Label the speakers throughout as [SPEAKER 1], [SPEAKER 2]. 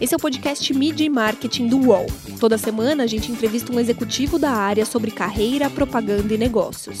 [SPEAKER 1] Esse é o podcast Media e Marketing do UOL. Toda semana a gente entrevista um executivo da área sobre carreira, propaganda e negócios.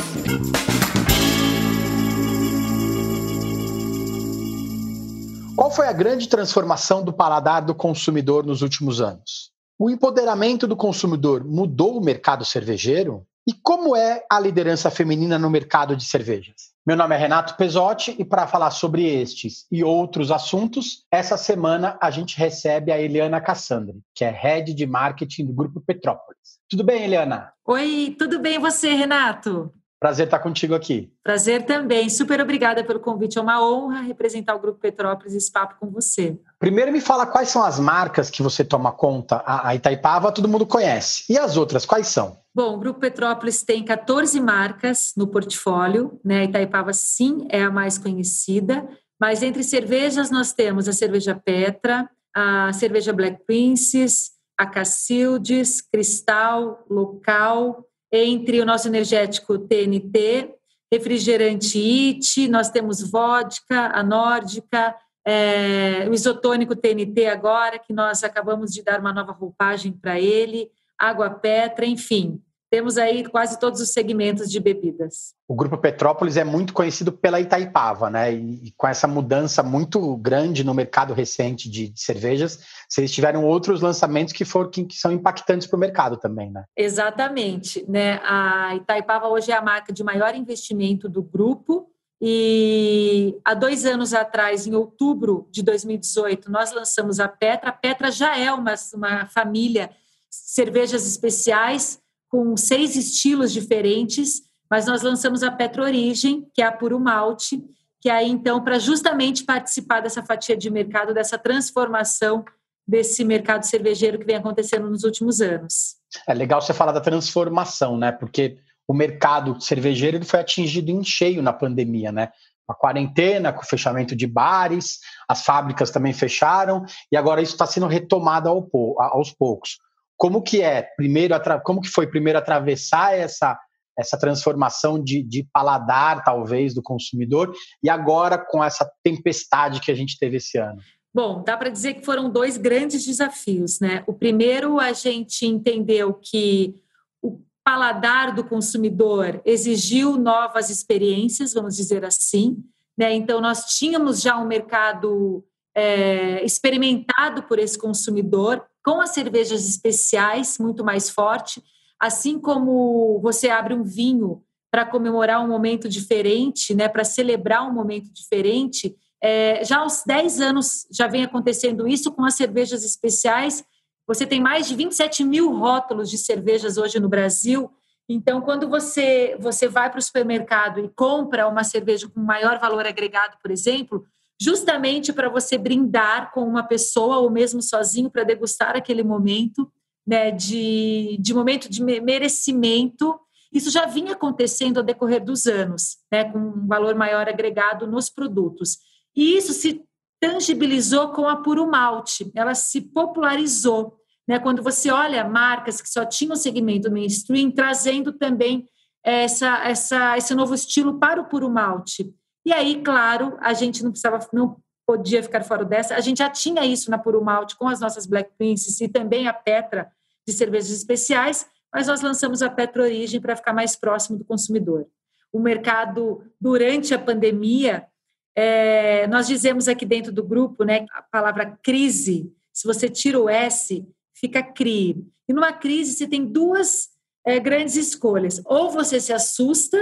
[SPEAKER 2] Qual foi a grande transformação do paladar do consumidor nos últimos anos? O empoderamento do consumidor mudou o mercado cervejeiro? E como é a liderança feminina no mercado de cervejas? Meu nome é Renato Pesotti e para falar sobre estes e outros assuntos, essa semana a gente recebe a Eliana Cassandri, que é Head de Marketing do Grupo Petrópolis. Tudo bem, Eliana?
[SPEAKER 3] Oi, tudo bem você, Renato?
[SPEAKER 2] Prazer estar contigo aqui.
[SPEAKER 3] Prazer também. Super obrigada pelo convite. É uma honra representar o Grupo Petrópolis e esse papo com você.
[SPEAKER 2] Primeiro me fala quais são as marcas que você toma conta. A Itaipava todo mundo conhece. E as outras, quais são?
[SPEAKER 3] Bom, o Grupo Petrópolis tem 14 marcas no portfólio. Né? A Itaipava, sim, é a mais conhecida. Mas entre cervejas nós temos a cerveja Petra, a cerveja Black Princess, a Cacildes, Cristal, Local, entre o nosso energético TNT, refrigerante IT, nós temos vodka, a nórdica, é, o isotônico TNT agora, que nós acabamos de dar uma nova roupagem para ele, água Petra, enfim. Temos aí quase todos os segmentos de bebidas.
[SPEAKER 2] O Grupo Petrópolis é muito conhecido pela Itaipava, né? E, e com essa mudança muito grande no mercado recente de, de cervejas, vocês tiveram outros lançamentos que, foram, que, que são impactantes para o mercado também, né?
[SPEAKER 3] Exatamente. Né? A Itaipava hoje é a marca de maior investimento do grupo. E há dois anos atrás, em outubro de 2018, nós lançamos a Petra. A Petra já é uma, uma família cervejas especiais com seis estilos diferentes, mas nós lançamos a Petro Origem, que é a puro malte, que é aí então para justamente participar dessa fatia de mercado, dessa transformação desse mercado cervejeiro que vem acontecendo nos últimos anos.
[SPEAKER 2] É legal você falar da transformação, né? Porque o mercado cervejeiro ele foi atingido em cheio na pandemia, né? A quarentena, com o fechamento de bares, as fábricas também fecharam, e agora isso está sendo retomado aos poucos. Como que é primeiro como que foi primeiro atravessar essa essa transformação de, de paladar talvez do consumidor e agora com essa tempestade que a gente teve esse ano?
[SPEAKER 3] Bom, dá para dizer que foram dois grandes desafios, né? O primeiro, a gente entendeu que o paladar do consumidor exigiu novas experiências, vamos dizer assim, né? Então, nós tínhamos já um mercado é, experimentado por esse consumidor, com as cervejas especiais, muito mais forte, assim como você abre um vinho para comemorar um momento diferente, né, para celebrar um momento diferente, é, já aos 10 anos já vem acontecendo isso com as cervejas especiais. Você tem mais de 27 mil rótulos de cervejas hoje no Brasil. Então, quando você, você vai para o supermercado e compra uma cerveja com maior valor agregado, por exemplo, justamente para você brindar com uma pessoa ou mesmo sozinho para degustar aquele momento né, de, de momento de merecimento. Isso já vinha acontecendo ao decorrer dos anos, né, com um valor maior agregado nos produtos. E isso se tangibilizou com a Puro Malte, ela se popularizou. Né, quando você olha marcas que só tinham segmento mainstream, trazendo também essa, essa, esse novo estilo para o Puro Malte. E aí, claro, a gente não precisava, não podia ficar fora dessa. A gente já tinha isso na Puro Malte com as nossas Black Princess e também a Petra de cervejas especiais, mas nós lançamos a Petra Origem para ficar mais próximo do consumidor. O mercado, durante a pandemia, é, nós dizemos aqui dentro do grupo, né, a palavra crise, se você tira o S, fica CRI. E numa crise você tem duas é, grandes escolhas. Ou você se assusta,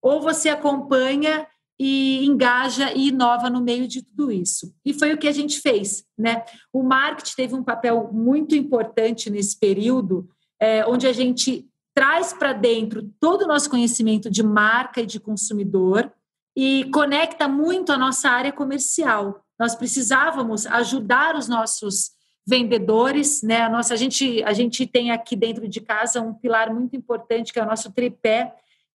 [SPEAKER 3] ou você acompanha e engaja e inova no meio de tudo isso. E foi o que a gente fez, né? O marketing teve um papel muito importante nesse período, é, onde a gente traz para dentro todo o nosso conhecimento de marca e de consumidor e conecta muito a nossa área comercial. Nós precisávamos ajudar os nossos vendedores, né? A nossa a gente a gente tem aqui dentro de casa um pilar muito importante que é o nosso tripé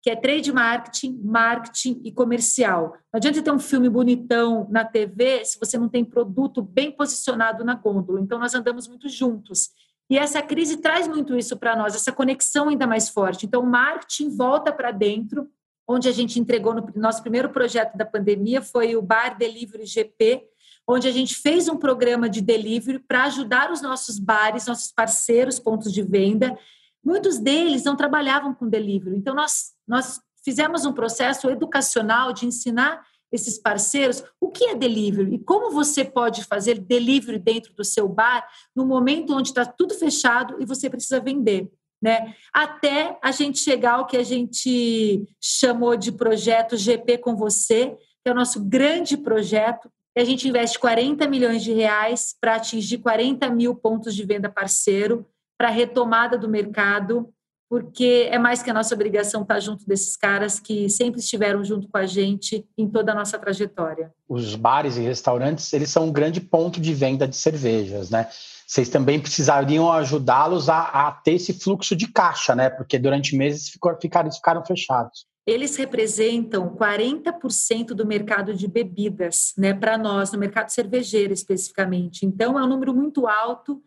[SPEAKER 3] que é trade marketing, marketing e comercial. Não adianta ter um filme bonitão na TV se você não tem produto bem posicionado na gôndola. Então, nós andamos muito juntos. E essa crise traz muito isso para nós, essa conexão ainda mais forte. Então, marketing volta para dentro, onde a gente entregou no nosso primeiro projeto da pandemia foi o Bar Delivery GP, onde a gente fez um programa de delivery para ajudar os nossos bares, nossos parceiros, pontos de venda. Muitos deles não trabalhavam com delivery, então nós, nós fizemos um processo educacional de ensinar esses parceiros o que é delivery e como você pode fazer delivery dentro do seu bar no momento onde está tudo fechado e você precisa vender. Né? Até a gente chegar ao que a gente chamou de projeto GP com você, que é o nosso grande projeto. E a gente investe 40 milhões de reais para atingir 40 mil pontos de venda parceiro para a retomada do mercado porque é mais que a nossa obrigação estar junto desses caras que sempre estiveram junto com a gente em toda a nossa trajetória.
[SPEAKER 2] Os bares e restaurantes, eles são um grande ponto de venda de cervejas, né? Vocês também precisariam ajudá-los a, a, ter esse fluxo de caixa, né? Porque durante meses ficaram, ficaram fechados.
[SPEAKER 3] Eles representam 40% do mercado de bebidas, né? Para nós, no mercado cervejeiro especificamente. Então, é um número muito alto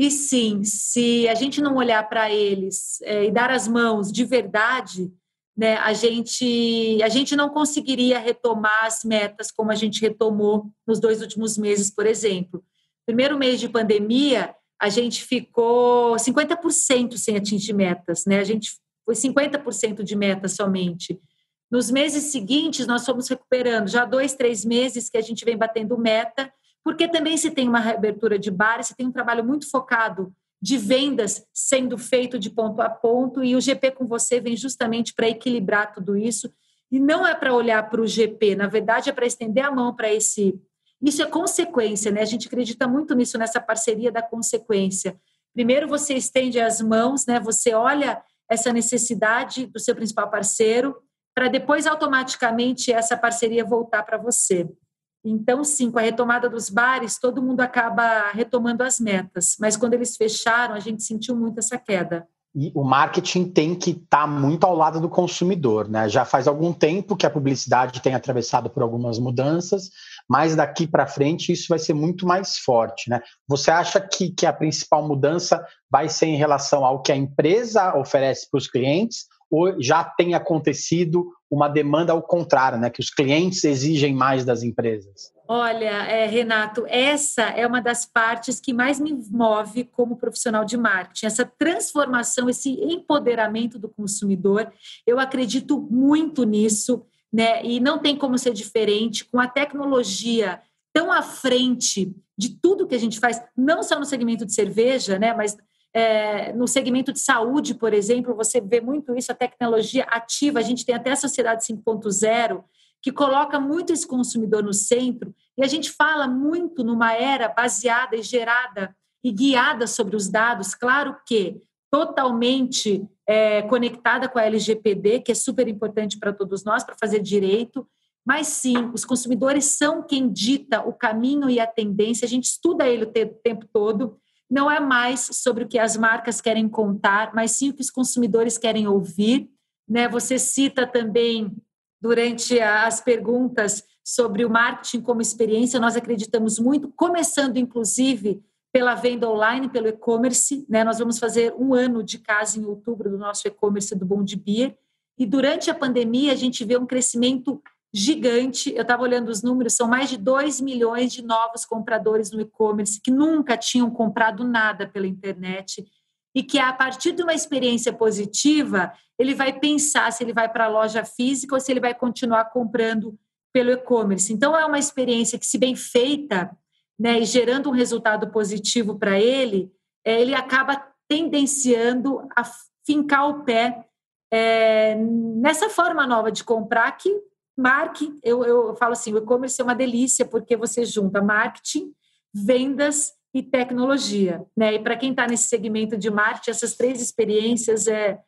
[SPEAKER 3] e sim, se a gente não olhar para eles é, e dar as mãos de verdade, né, a, gente, a gente não conseguiria retomar as metas como a gente retomou nos dois últimos meses, por exemplo. Primeiro mês de pandemia, a gente ficou 50% sem atingir metas, né? A gente foi 50% de meta somente. Nos meses seguintes, nós fomos recuperando, já dois, três meses que a gente vem batendo meta, porque também se tem uma reabertura de bares, se tem um trabalho muito focado de vendas sendo feito de ponto a ponto, e o GP com você vem justamente para equilibrar tudo isso. E não é para olhar para o GP, na verdade é para estender a mão para esse. Isso é consequência, né? A gente acredita muito nisso, nessa parceria da consequência. Primeiro você estende as mãos, né? Você olha essa necessidade do seu principal parceiro, para depois automaticamente essa parceria voltar para você. Então, sim, com a retomada dos bares, todo mundo acaba retomando as metas, mas quando eles fecharam, a gente sentiu muito essa queda.
[SPEAKER 2] E o marketing tem que estar tá muito ao lado do consumidor, né? Já faz algum tempo que a publicidade tem atravessado por algumas mudanças, mas daqui para frente isso vai ser muito mais forte, né? Você acha que, que a principal mudança vai ser em relação ao que a empresa oferece para os clientes já tem acontecido uma demanda ao contrário, né? Que os clientes exigem mais das empresas.
[SPEAKER 3] Olha, é, Renato, essa é uma das partes que mais me move como profissional de marketing. Essa transformação, esse empoderamento do consumidor. Eu acredito muito nisso, né? E não tem como ser diferente com a tecnologia tão à frente de tudo que a gente faz, não só no segmento de cerveja, né? Mas é, no segmento de saúde, por exemplo, você vê muito isso, a tecnologia ativa. A gente tem até a Sociedade 5.0, que coloca muito esse consumidor no centro, e a gente fala muito numa era baseada e gerada e guiada sobre os dados, claro que totalmente é, conectada com a LGPD, que é super importante para todos nós, para fazer direito, mas sim, os consumidores são quem dita o caminho e a tendência, a gente estuda ele o tempo todo, não é mais sobre o que as marcas querem contar, mas sim o que os consumidores querem ouvir. Né? Você cita também, durante as perguntas, sobre o marketing como experiência, nós acreditamos muito, começando inclusive pela venda online, pelo e-commerce. Né? Nós vamos fazer um ano de casa em outubro do nosso e-commerce do Bom de Beer. E durante a pandemia, a gente vê um crescimento gigante. Eu estava olhando os números, são mais de 2 milhões de novos compradores no e-commerce que nunca tinham comprado nada pela internet e que a partir de uma experiência positiva, ele vai pensar se ele vai para a loja física ou se ele vai continuar comprando pelo e-commerce. Então é uma experiência que se bem feita, né, e gerando um resultado positivo para ele, é, ele acaba tendenciando a fincar o pé é, nessa forma nova de comprar que marque, eu, eu falo assim, o e-commerce é uma delícia porque você junta marketing, vendas e tecnologia, né? E para quem está nesse segmento de marketing, essas três experiências é,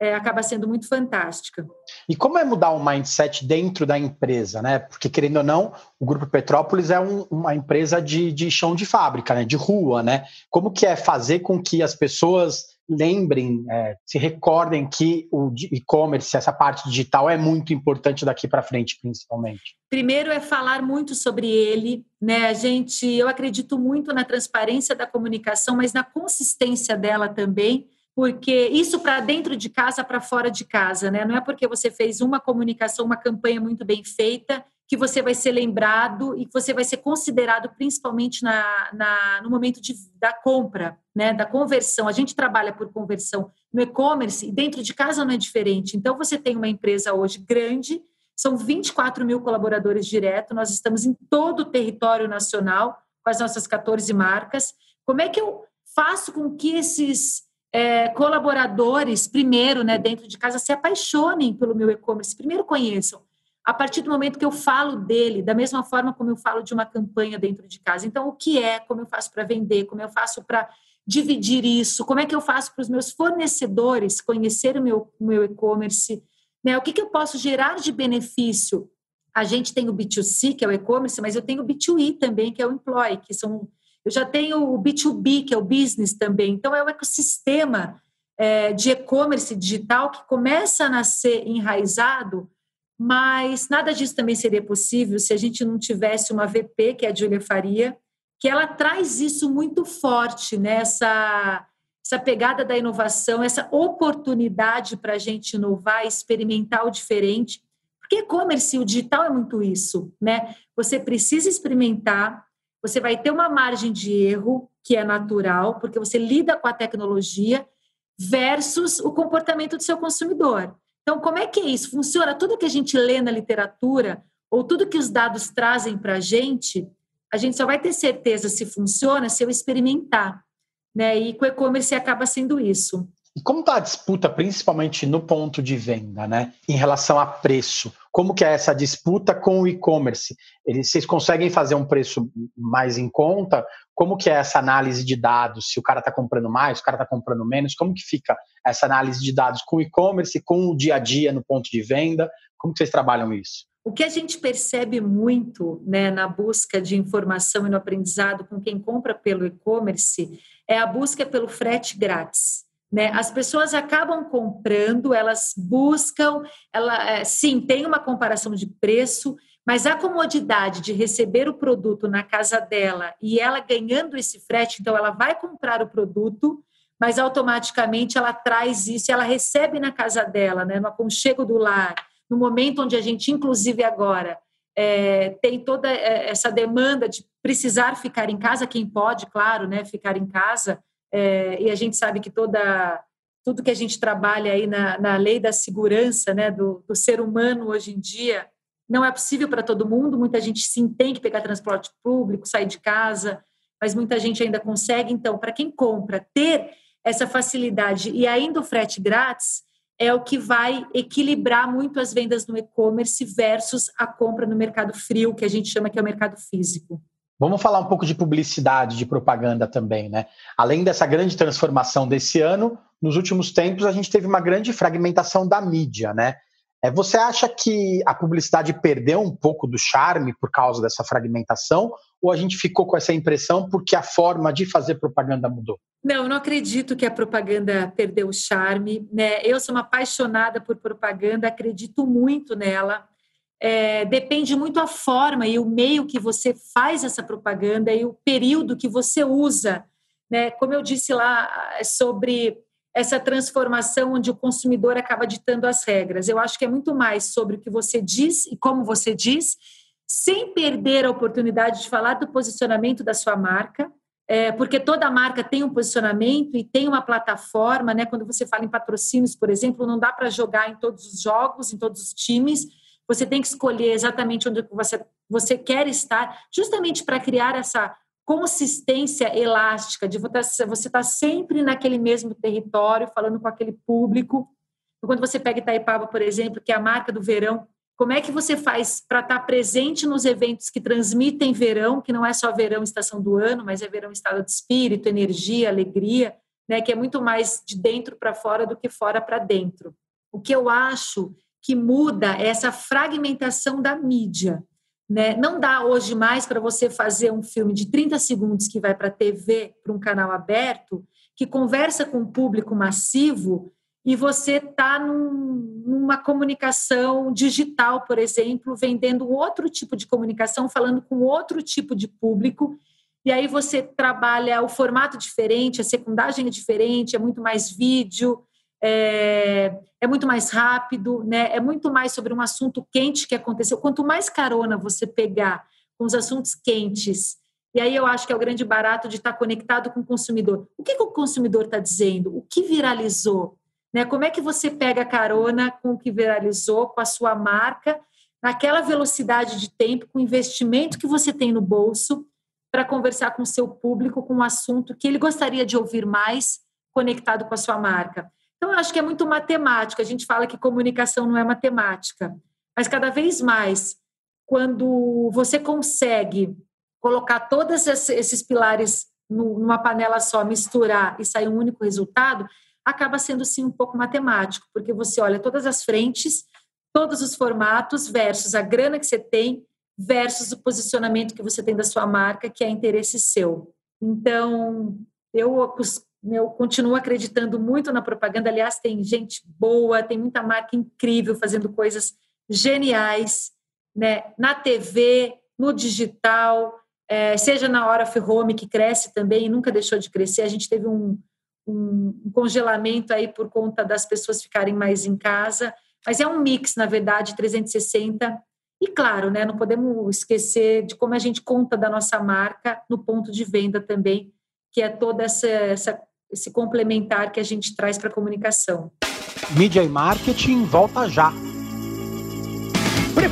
[SPEAKER 3] é, acaba sendo muito fantástica.
[SPEAKER 2] E como é mudar o mindset dentro da empresa, né? Porque, querendo ou não, o Grupo Petrópolis é um, uma empresa de, de chão de fábrica, né? De rua, né? Como que é fazer com que as pessoas lembrem, é, se recordem que o e-commerce, essa parte digital é muito importante daqui para frente, principalmente?
[SPEAKER 3] Primeiro é falar muito sobre ele, né? A gente, eu acredito muito na transparência da comunicação, mas na consistência dela também, porque isso para dentro de casa, para fora de casa, né? Não é porque você fez uma comunicação, uma campanha muito bem feita que você vai ser lembrado e que você vai ser considerado principalmente na, na, no momento de, da compra, né, da conversão. A gente trabalha por conversão no e-commerce e dentro de casa não é diferente. Então, você tem uma empresa hoje grande, são 24 mil colaboradores direto, nós estamos em todo o território nacional com as nossas 14 marcas. Como é que eu faço com que esses é, colaboradores, primeiro, né, dentro de casa, se apaixonem pelo meu e-commerce, primeiro conheçam a partir do momento que eu falo dele, da mesma forma como eu falo de uma campanha dentro de casa. Então, o que é, como eu faço para vender, como eu faço para dividir isso, como é que eu faço para os meus fornecedores conhecer o meu, meu e-commerce, né? o que, que eu posso gerar de benefício. A gente tem o B2C, que é o e-commerce, mas eu tenho o B2E também, que é o employee, que são. Eu já tenho o B2B, que é o business também. Então, é um ecossistema é, de e-commerce digital que começa a nascer enraizado mas nada disso também seria possível se a gente não tivesse uma VP, que é a Júlia Faria, que ela traz isso muito forte, né? essa, essa pegada da inovação, essa oportunidade para a gente inovar, experimentar o diferente. Porque e-commerce, o digital é muito isso, né? Você precisa experimentar, você vai ter uma margem de erro que é natural, porque você lida com a tecnologia versus o comportamento do seu consumidor. Então, como é que é isso? Funciona tudo que a gente lê na literatura ou tudo que os dados trazem para a gente, a gente só vai ter certeza se funciona se eu experimentar. Né? E com o e-commerce acaba sendo isso.
[SPEAKER 2] E como está a disputa, principalmente no ponto de venda, né, em relação a preço? Como que é essa disputa com o e-commerce? Vocês conseguem fazer um preço mais em conta? Como que é essa análise de dados? Se o cara está comprando mais, o cara está comprando menos, como que fica essa análise de dados com o e-commerce, com o dia a dia no ponto de venda? Como que vocês trabalham isso?
[SPEAKER 3] O que a gente percebe muito né, na busca de informação e no aprendizado com quem compra pelo e-commerce é a busca pelo frete grátis. Né? As pessoas acabam comprando, elas buscam, ela, é, sim, tem uma comparação de preço, mas a comodidade de receber o produto na casa dela e ela ganhando esse frete, então ela vai comprar o produto, mas automaticamente ela traz isso, ela recebe na casa dela, né, no aconchego do lar, no momento onde a gente, inclusive agora, é, tem toda é, essa demanda de precisar ficar em casa, quem pode, claro, né, ficar em casa, é, e a gente sabe que toda tudo que a gente trabalha aí na, na lei da segurança né, do, do ser humano hoje em dia não é possível para todo mundo. Muita gente sim tem que pegar transporte público, sair de casa, mas muita gente ainda consegue. Então, para quem compra, ter essa facilidade e ainda o frete grátis é o que vai equilibrar muito as vendas no e-commerce versus a compra no mercado frio, que a gente chama que é o mercado físico.
[SPEAKER 2] Vamos falar um pouco de publicidade, de propaganda também, né? Além dessa grande transformação desse ano, nos últimos tempos a gente teve uma grande fragmentação da mídia, né? É, você acha que a publicidade perdeu um pouco do charme por causa dessa fragmentação? Ou a gente ficou com essa impressão porque a forma de fazer propaganda mudou?
[SPEAKER 3] Não, eu não acredito que a propaganda perdeu o charme. Né? Eu sou uma apaixonada por propaganda, acredito muito nela é, depende muito a forma e o meio que você faz essa propaganda e o período que você usa. Né? Como eu disse lá é sobre essa transformação onde o consumidor acaba ditando as regras. Eu acho que é muito mais sobre o que você diz e como você diz, sem perder a oportunidade de falar do posicionamento da sua marca, é, porque toda marca tem um posicionamento e tem uma plataforma, né? Quando você fala em patrocínios, por exemplo, não dá para jogar em todos os jogos, em todos os times, você tem que escolher exatamente onde você, você quer estar, justamente para criar essa consistência elástica, de você estar tá sempre naquele mesmo território, falando com aquele público. Quando você pega Itaipava, por exemplo, que é a marca do verão, como é que você faz para estar tá presente nos eventos que transmitem verão, que não é só verão estação do ano, mas é verão estado de espírito, energia, alegria, né, que é muito mais de dentro para fora do que fora para dentro. O que eu acho que muda essa fragmentação da mídia. Né? Não dá hoje mais para você fazer um filme de 30 segundos que vai para a TV, para um canal aberto, que conversa com o público massivo e você está num, numa comunicação digital, por exemplo, vendendo outro tipo de comunicação, falando com outro tipo de público, e aí você trabalha o formato diferente, a secundagem é diferente, é muito mais vídeo, é, é, muito mais rápido, né? é muito mais sobre um assunto quente que aconteceu. Quanto mais carona você pegar com os assuntos quentes, e aí eu acho que é o grande barato de estar conectado com o consumidor. O que, que o consumidor está dizendo? O que viralizou? Né? Como é que você pega carona com o que viralizou, com a sua marca, naquela velocidade de tempo, com o investimento que você tem no bolso, para conversar com o seu público com um assunto que ele gostaria de ouvir mais conectado com a sua marca. Então, eu acho que é muito matemática. A gente fala que comunicação não é matemática, mas cada vez mais, quando você consegue colocar todos esses pilares numa panela só, misturar e sair um único resultado, acaba sendo sim um pouco matemático, porque você olha todas as frentes, todos os formatos versus a grana que você tem versus o posicionamento que você tem da sua marca, que é interesse seu. Então, eu, eu continuo acreditando muito na propaganda. Aliás, tem gente boa, tem muita marca incrível fazendo coisas geniais, né? Na TV, no digital, é, seja na hora home, que cresce também e nunca deixou de crescer. A gente teve um, um, congelamento aí por conta das pessoas ficarem mais em casa, mas é um mix, na verdade, 360 e claro, né, não podemos esquecer de como a gente conta da nossa marca no ponto de venda também, que é todo essa, essa esse complementar que a gente traz para a comunicação.
[SPEAKER 2] Mídia e marketing volta já.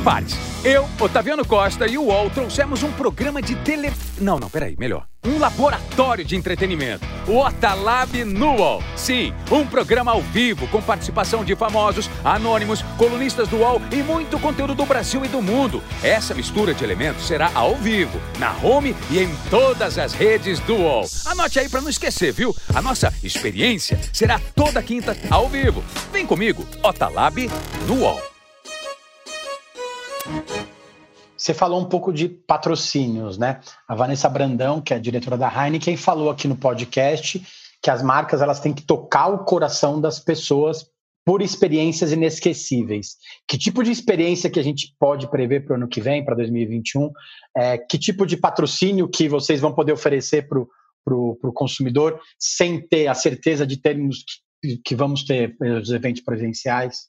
[SPEAKER 4] Prepare-se eu, Otaviano Costa e o UOL trouxemos um programa de tele... Não, não, peraí, melhor. Um laboratório de entretenimento. O Otalab no. Sim, um programa ao vivo com participação de famosos, anônimos, colunistas do UOL e muito conteúdo do Brasil e do mundo. Essa mistura de elementos será ao vivo, na home e em todas as redes do UOL. Anote aí para não esquecer, viu? A nossa experiência será toda quinta ao vivo. Vem comigo, Otalab no.
[SPEAKER 2] Você falou um pouco de patrocínios, né? A Vanessa Brandão, que é diretora da Heineken, falou aqui no podcast que as marcas elas têm que tocar o coração das pessoas por experiências inesquecíveis. Que tipo de experiência que a gente pode prever para o ano que vem, para 2021? É, que tipo de patrocínio que vocês vão poder oferecer para o consumidor sem ter a certeza de termos que, que vamos ter os eventos presenciais?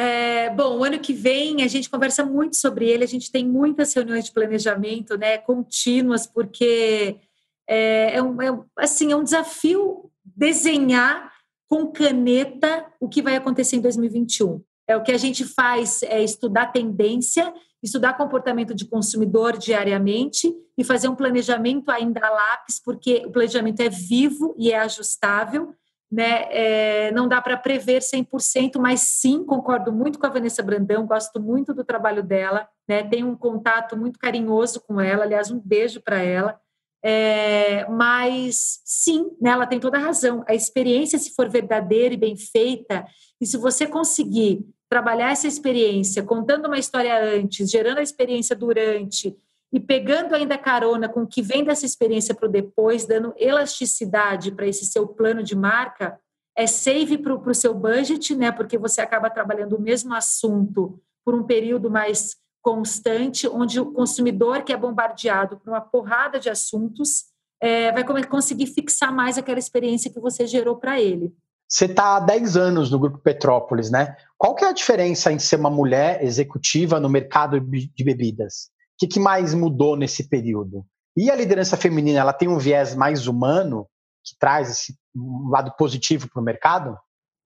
[SPEAKER 3] É, bom, o ano que vem a gente conversa muito sobre ele, a gente tem muitas reuniões de planejamento, né, contínuas, porque é, é, um, é, assim, é um desafio desenhar com caneta o que vai acontecer em 2021. É o que a gente faz é estudar tendência, estudar comportamento de consumidor diariamente e fazer um planejamento ainda a lápis, porque o planejamento é vivo e é ajustável né? É, não dá para prever 100%, mas sim, concordo muito com a Vanessa Brandão, gosto muito do trabalho dela, né? Tenho um contato muito carinhoso com ela, aliás, um beijo para ela. É, mas sim, né, ela tem toda a razão. A experiência, se for verdadeira e bem feita, e se você conseguir trabalhar essa experiência, contando uma história antes, gerando a experiência durante, e pegando ainda carona com o que vem dessa experiência para o depois, dando elasticidade para esse seu plano de marca, é save para o seu budget, né? Porque você acaba trabalhando o mesmo assunto por um período mais constante, onde o consumidor que é bombardeado por uma porrada de assuntos é, vai conseguir fixar mais aquela experiência que você gerou para ele.
[SPEAKER 2] Você está há 10 anos no Grupo Petrópolis, né? Qual que é a diferença em ser uma mulher executiva no mercado de bebidas? Que, que mais mudou nesse período? E a liderança feminina, ela tem um viés mais humano que traz esse um lado positivo para o mercado?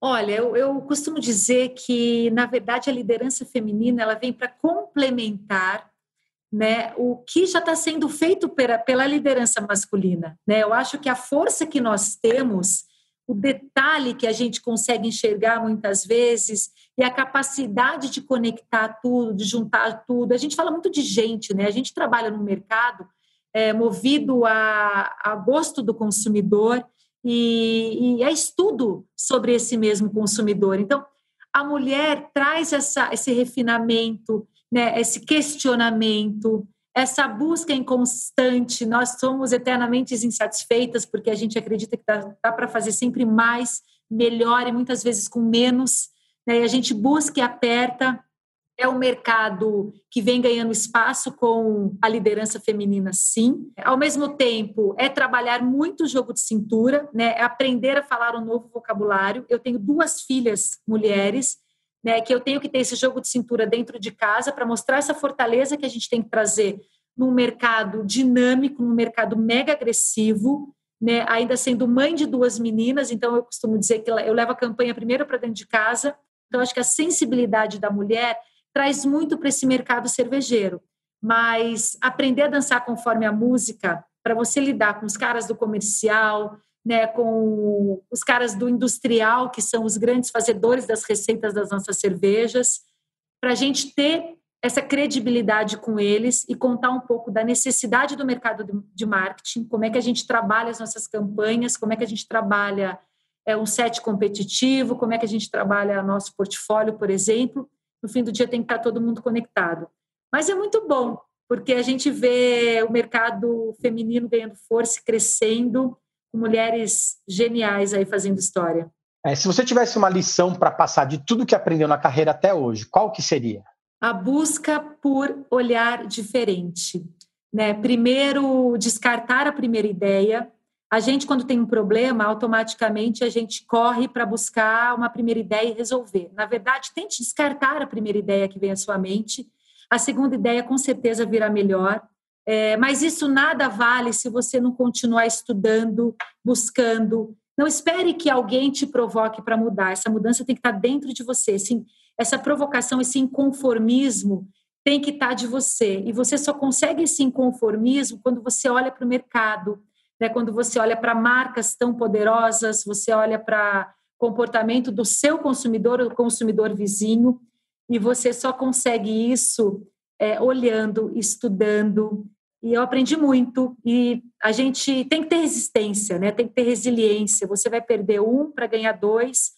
[SPEAKER 3] Olha, eu, eu, costumo dizer que, na verdade, a liderança feminina ela vem para complementar né, o que já está sendo feito pela, pela liderança masculina. Né? Eu acho que a força que nós temos o detalhe que a gente consegue enxergar muitas vezes e a capacidade de conectar tudo, de juntar tudo. A gente fala muito de gente, né? A gente trabalha no mercado é, movido a, a, gosto do consumidor e, e a estudo sobre esse mesmo consumidor. Então, a mulher traz essa, esse refinamento, né? esse questionamento, essa busca inconstante, nós somos eternamente insatisfeitas porque a gente acredita que dá, dá para fazer sempre mais, melhor e muitas vezes com menos, né? e a gente busca e aperta, É um mercado que vem ganhando espaço com a liderança feminina, sim. Ao mesmo tempo, é trabalhar muito o jogo de cintura, né? É aprender a falar um novo vocabulário. Eu tenho duas filhas mulheres, né? Que eu tenho que ter esse jogo de cintura dentro de casa para mostrar essa fortaleza que a gente tem que trazer num mercado dinâmico, num mercado mega agressivo, né? Ainda sendo mãe de duas meninas, então eu costumo dizer que eu levo a campanha primeiro para dentro de casa. Então acho que a sensibilidade da mulher traz muito para esse mercado cervejeiro. Mas aprender a dançar conforme a música, para você lidar com os caras do comercial, né, com os caras do industrial, que são os grandes fazedores das receitas das nossas cervejas, para a gente ter essa credibilidade com eles e contar um pouco da necessidade do mercado de marketing, como é que a gente trabalha as nossas campanhas, como é que a gente trabalha é, um set competitivo, como é que a gente trabalha nosso portfólio, por exemplo, no fim do dia tem que estar todo mundo conectado. Mas é muito bom, porque a gente vê o mercado feminino ganhando força, crescendo, mulheres geniais aí fazendo história.
[SPEAKER 2] É, se você tivesse uma lição para passar de tudo que aprendeu na carreira até hoje, qual que seria?
[SPEAKER 3] A busca por olhar diferente. Né? Primeiro, descartar a primeira ideia, a gente, quando tem um problema, automaticamente a gente corre para buscar uma primeira ideia e resolver. Na verdade, tente descartar a primeira ideia que vem à sua mente. A segunda ideia, com certeza, virá melhor. É, mas isso nada vale se você não continuar estudando, buscando. Não espere que alguém te provoque para mudar. Essa mudança tem que estar dentro de você. Sim, essa provocação, esse inconformismo tem que estar de você. E você só consegue esse inconformismo quando você olha para o mercado né? quando você olha para marcas tão poderosas, você olha para comportamento do seu consumidor, o consumidor vizinho, e você só consegue isso é, olhando, estudando. E eu aprendi muito. E a gente tem que ter resistência, né? tem que ter resiliência. Você vai perder um para ganhar dois,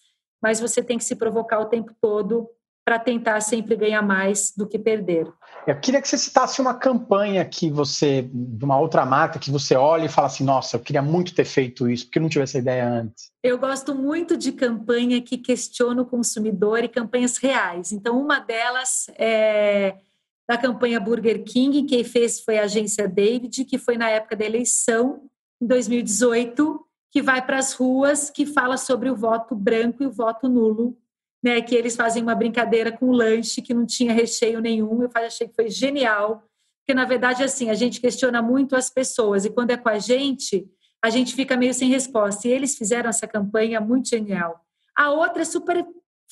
[SPEAKER 3] mas você tem que se provocar o tempo todo para tentar sempre ganhar mais do que perder.
[SPEAKER 2] Eu queria que você citasse uma campanha que você, de uma outra marca, que você olha e fala assim: nossa, eu queria muito ter feito isso, porque eu não tive essa ideia antes.
[SPEAKER 3] Eu gosto muito de campanha que questiona o consumidor e campanhas reais. Então, uma delas é da campanha Burger King, quem fez foi a agência David, que foi na época da eleição, em 2018, que vai para as ruas, que fala sobre o voto branco e o voto nulo né, que eles fazem uma brincadeira com o lanche que não tinha recheio nenhum. Eu achei que foi genial, porque na verdade assim a gente questiona muito as pessoas e quando é com a gente a gente fica meio sem resposta. E eles fizeram essa campanha muito genial. A outra é super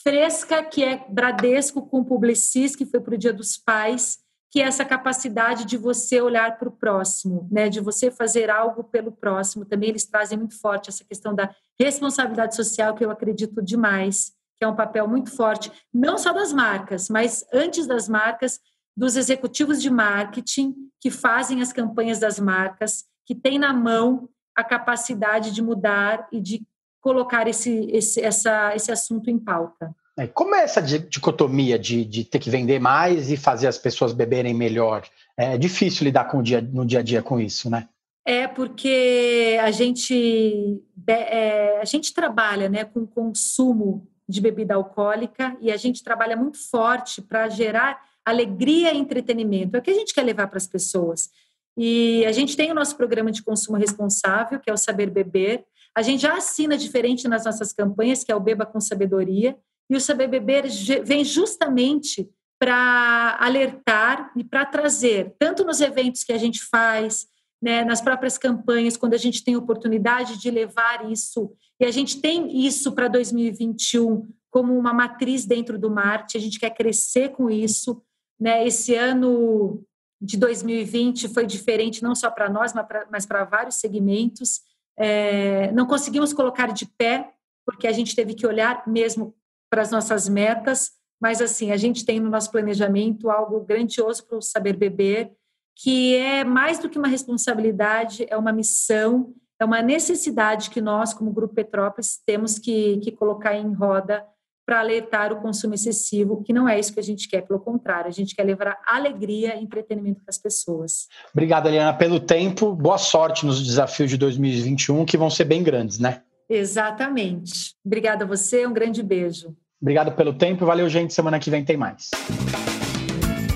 [SPEAKER 3] fresca, que é Bradesco com Publicis, que foi para o Dia dos Pais, que é essa capacidade de você olhar para o próximo, né? de você fazer algo pelo próximo. Também eles trazem muito forte essa questão da responsabilidade social, que eu acredito demais que é um papel muito forte, não só das marcas, mas antes das marcas, dos executivos de marketing que fazem as campanhas das marcas, que têm na mão a capacidade de mudar e de colocar esse, esse, essa, esse assunto em pauta.
[SPEAKER 2] É, como é essa dicotomia de, de ter que vender mais e fazer as pessoas beberem melhor? É difícil lidar com o dia, no dia a dia com isso, né?
[SPEAKER 3] É porque a gente, é, a gente trabalha né, com consumo de bebida alcoólica e a gente trabalha muito forte para gerar alegria e entretenimento. É o que a gente quer levar para as pessoas. E a gente tem o nosso programa de consumo responsável, que é o Saber Beber. A gente já assina diferente nas nossas campanhas, que é o Beba com Sabedoria. E o Saber Beber vem justamente para alertar e para trazer, tanto nos eventos que a gente faz, né, nas próprias campanhas, quando a gente tem oportunidade de levar isso e a gente tem isso para 2021 como uma matriz dentro do marketing, a gente quer crescer com isso. Né? Esse ano de 2020 foi diferente, não só para nós, mas para vários segmentos. É, não conseguimos colocar de pé, porque a gente teve que olhar mesmo para as nossas metas, mas assim, a gente tem no nosso planejamento algo grandioso para o Saber Beber, que é mais do que uma responsabilidade, é uma missão é uma necessidade que nós, como Grupo Petrópolis, temos que, que colocar em roda para alertar o consumo excessivo, que não é isso que a gente quer, pelo contrário, a gente quer levar alegria e entretenimento para as pessoas.
[SPEAKER 2] Obrigado, Eliana, pelo tempo. Boa sorte nos desafios de 2021, que vão ser bem grandes, né?
[SPEAKER 3] Exatamente. Obrigada a você, um grande beijo.
[SPEAKER 2] Obrigado pelo tempo, valeu, gente. Semana que vem tem mais.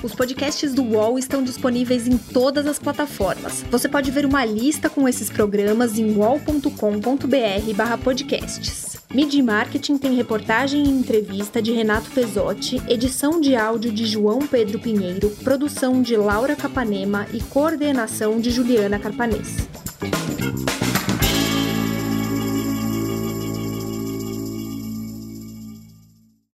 [SPEAKER 1] Os podcasts do UOL estão disponíveis em todas as plataformas. Você pode ver uma lista com esses programas em wall.com.br/podcasts. Media Marketing tem reportagem e entrevista de Renato Pesotti, edição de áudio de João Pedro Pinheiro, produção de Laura Capanema e coordenação de Juliana Carpanês.